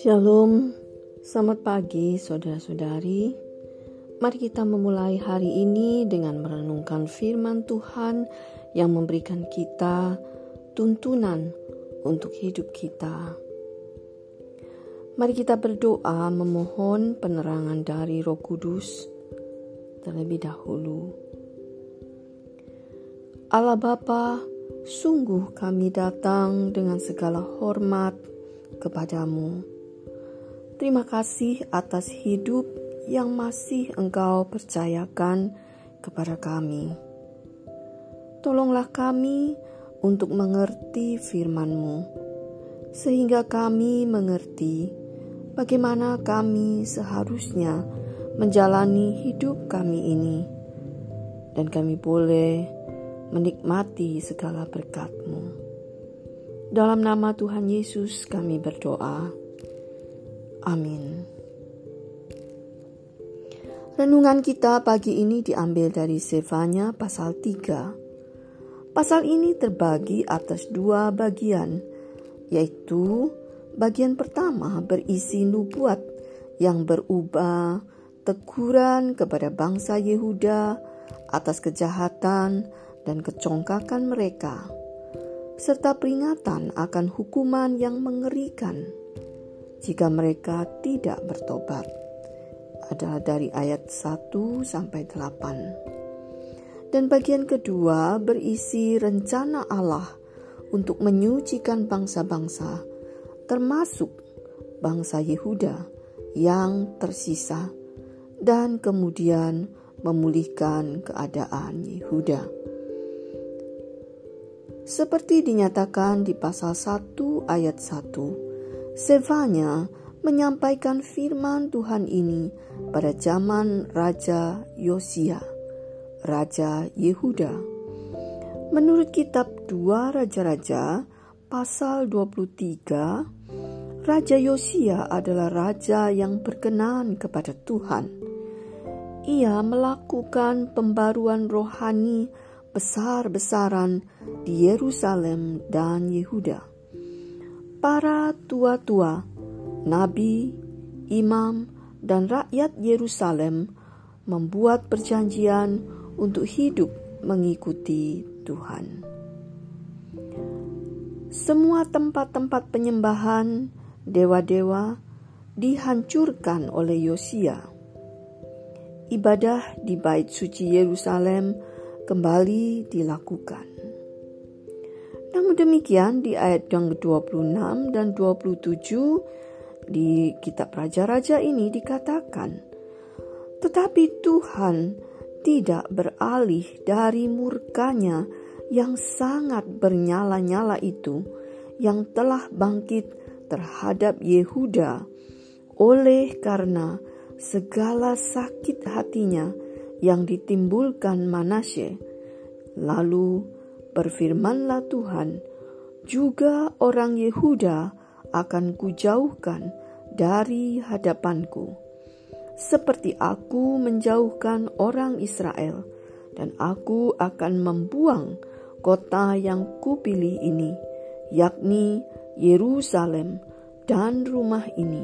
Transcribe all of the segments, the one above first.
Shalom, selamat pagi saudara-saudari. Mari kita memulai hari ini dengan merenungkan firman Tuhan yang memberikan kita tuntunan untuk hidup kita. Mari kita berdoa memohon penerangan dari Roh Kudus terlebih dahulu. Allah Bapa, sungguh kami datang dengan segala hormat kepadamu Terima kasih atas hidup yang masih Engkau percayakan kepada kami. Tolonglah kami untuk mengerti firman-Mu, sehingga kami mengerti bagaimana kami seharusnya menjalani hidup kami ini, dan kami boleh menikmati segala berkat-Mu. Dalam nama Tuhan Yesus kami berdoa. Amin. Renungan kita pagi ini diambil dari Sefanya pasal 3. Pasal ini terbagi atas dua bagian, yaitu bagian pertama berisi nubuat yang berubah teguran kepada bangsa Yehuda atas kejahatan dan kecongkakan mereka, serta peringatan akan hukuman yang mengerikan jika mereka tidak bertobat adalah dari ayat 1 sampai 8. Dan bagian kedua berisi rencana Allah untuk menyucikan bangsa-bangsa termasuk bangsa Yehuda yang tersisa dan kemudian memulihkan keadaan Yehuda. Seperti dinyatakan di pasal 1 ayat 1, Sevanya menyampaikan firman Tuhan ini pada zaman Raja Yosia, Raja Yehuda. Menurut kitab dua Raja-Raja pasal 23, Raja Yosia adalah raja yang berkenan kepada Tuhan. Ia melakukan pembaruan rohani besar-besaran di Yerusalem dan Yehuda para tua-tua, nabi, imam, dan rakyat Yerusalem membuat perjanjian untuk hidup mengikuti Tuhan. Semua tempat-tempat penyembahan dewa-dewa dihancurkan oleh Yosia. Ibadah di bait suci Yerusalem kembali dilakukan. Namun demikian di ayat yang ke-26 dan 27 di kitab Raja-Raja ini dikatakan, Tetapi Tuhan tidak beralih dari murkanya yang sangat bernyala-nyala itu yang telah bangkit terhadap Yehuda oleh karena segala sakit hatinya yang ditimbulkan Manasye lalu Berfirmanlah Tuhan, juga orang Yehuda akan kujauhkan dari hadapanku, seperti aku menjauhkan orang Israel, dan aku akan membuang kota yang kupilih ini, yakni Yerusalem dan rumah ini.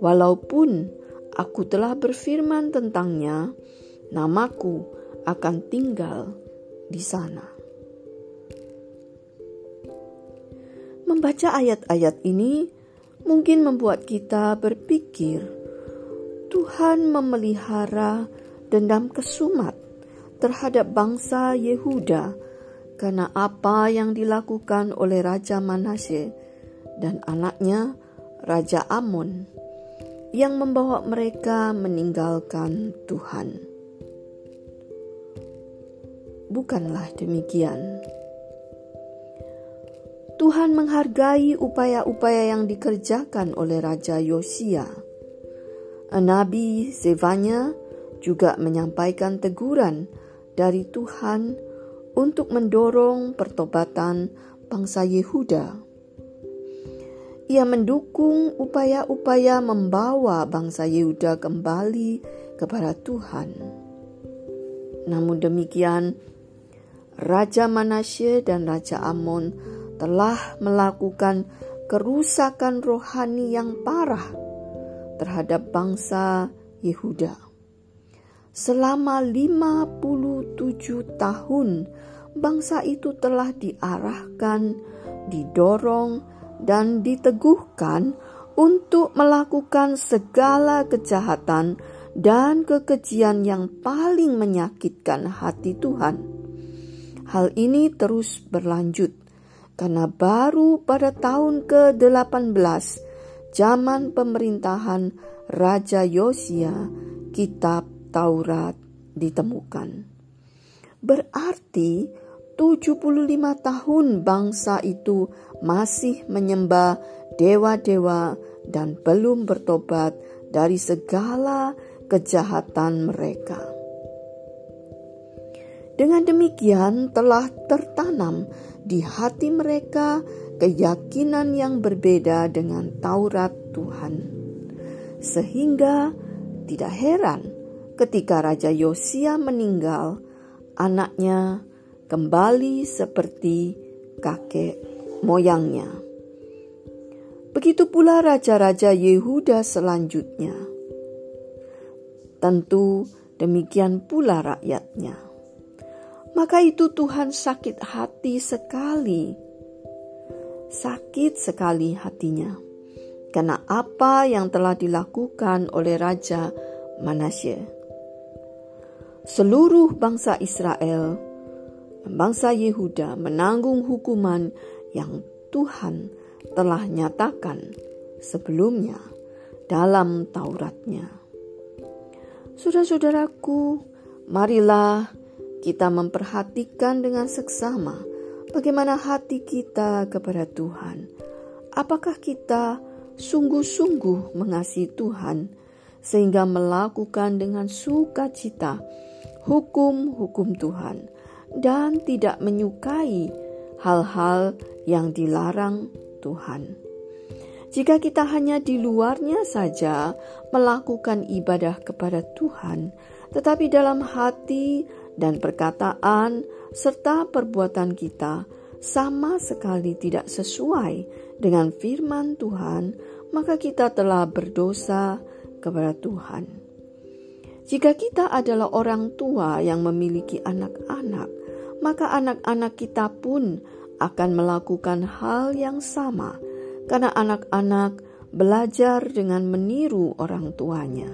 Walaupun aku telah berfirman tentangnya, namaku akan tinggal di sana. Membaca ayat-ayat ini mungkin membuat kita berpikir Tuhan memelihara dendam kesumat terhadap bangsa Yehuda karena apa yang dilakukan oleh Raja Manasye dan anaknya Raja Amon yang membawa mereka meninggalkan Tuhan. Bukanlah demikian. Tuhan menghargai upaya-upaya yang dikerjakan oleh Raja Yosia. Nabi Zevanya juga menyampaikan teguran dari Tuhan untuk mendorong pertobatan bangsa Yehuda. Ia mendukung upaya-upaya membawa bangsa Yehuda kembali kepada Tuhan. Namun demikian, Raja Manasye dan Raja Amon telah melakukan kerusakan rohani yang parah terhadap bangsa Yehuda. Selama 57 tahun, bangsa itu telah diarahkan, didorong, dan diteguhkan untuk melakukan segala kejahatan dan kekejian yang paling menyakitkan hati Tuhan. Hal ini terus berlanjut karena baru pada tahun ke-18 zaman pemerintahan Raja Yosia kitab Taurat ditemukan. Berarti 75 tahun bangsa itu masih menyembah dewa-dewa dan belum bertobat dari segala kejahatan mereka. Dengan demikian telah tertanam di hati mereka keyakinan yang berbeda dengan Taurat Tuhan. Sehingga tidak heran ketika Raja Yosia meninggal, anaknya kembali seperti kakek moyangnya. Begitu pula raja-raja Yehuda selanjutnya. Tentu demikian pula rakyatnya. Maka itu Tuhan sakit hati sekali. Sakit sekali hatinya. Karena apa yang telah dilakukan oleh Raja Manasye seluruh bangsa Israel dan bangsa Yehuda menanggung hukuman yang Tuhan telah nyatakan sebelumnya dalam Tauratnya. Saudara-saudaraku, marilah kita memperhatikan dengan seksama bagaimana hati kita kepada Tuhan. Apakah kita sungguh-sungguh mengasihi Tuhan sehingga melakukan dengan sukacita hukum-hukum Tuhan dan tidak menyukai hal-hal yang dilarang Tuhan. Jika kita hanya di luarnya saja melakukan ibadah kepada Tuhan, tetapi dalam hati dan perkataan serta perbuatan kita sama sekali tidak sesuai dengan firman Tuhan, maka kita telah berdosa kepada Tuhan. Jika kita adalah orang tua yang memiliki anak-anak, maka anak-anak kita pun akan melakukan hal yang sama, karena anak-anak belajar dengan meniru orang tuanya.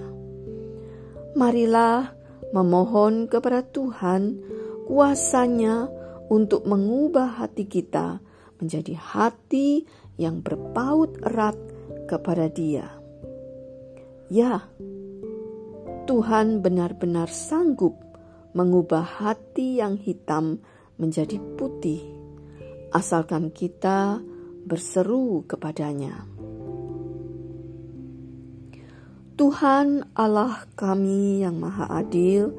Marilah memohon kepada Tuhan kuasanya untuk mengubah hati kita menjadi hati yang berpaut erat kepada Dia. Ya, Tuhan benar-benar sanggup mengubah hati yang hitam menjadi putih, asalkan kita berseru kepadanya. Tuhan Allah kami yang Maha Adil,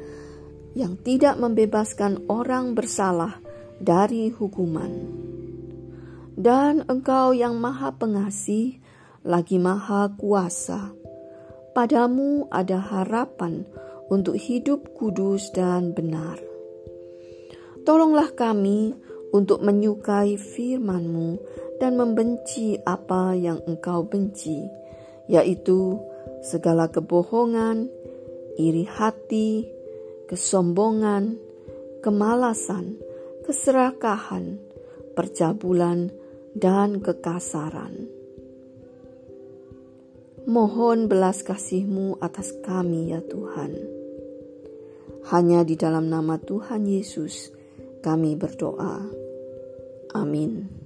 yang tidak membebaskan orang bersalah dari hukuman, dan Engkau yang Maha Pengasih, lagi Maha Kuasa Padamu ada harapan untuk hidup kudus dan benar. Tolonglah kami untuk menyukai firman-Mu dan membenci apa yang Engkau benci, yaitu segala kebohongan, iri hati, kesombongan, kemalasan, keserakahan, percabulan, dan kekasaran. Mohon belas kasih-Mu atas kami ya Tuhan. Hanya di dalam nama Tuhan Yesus kami berdoa. Amin.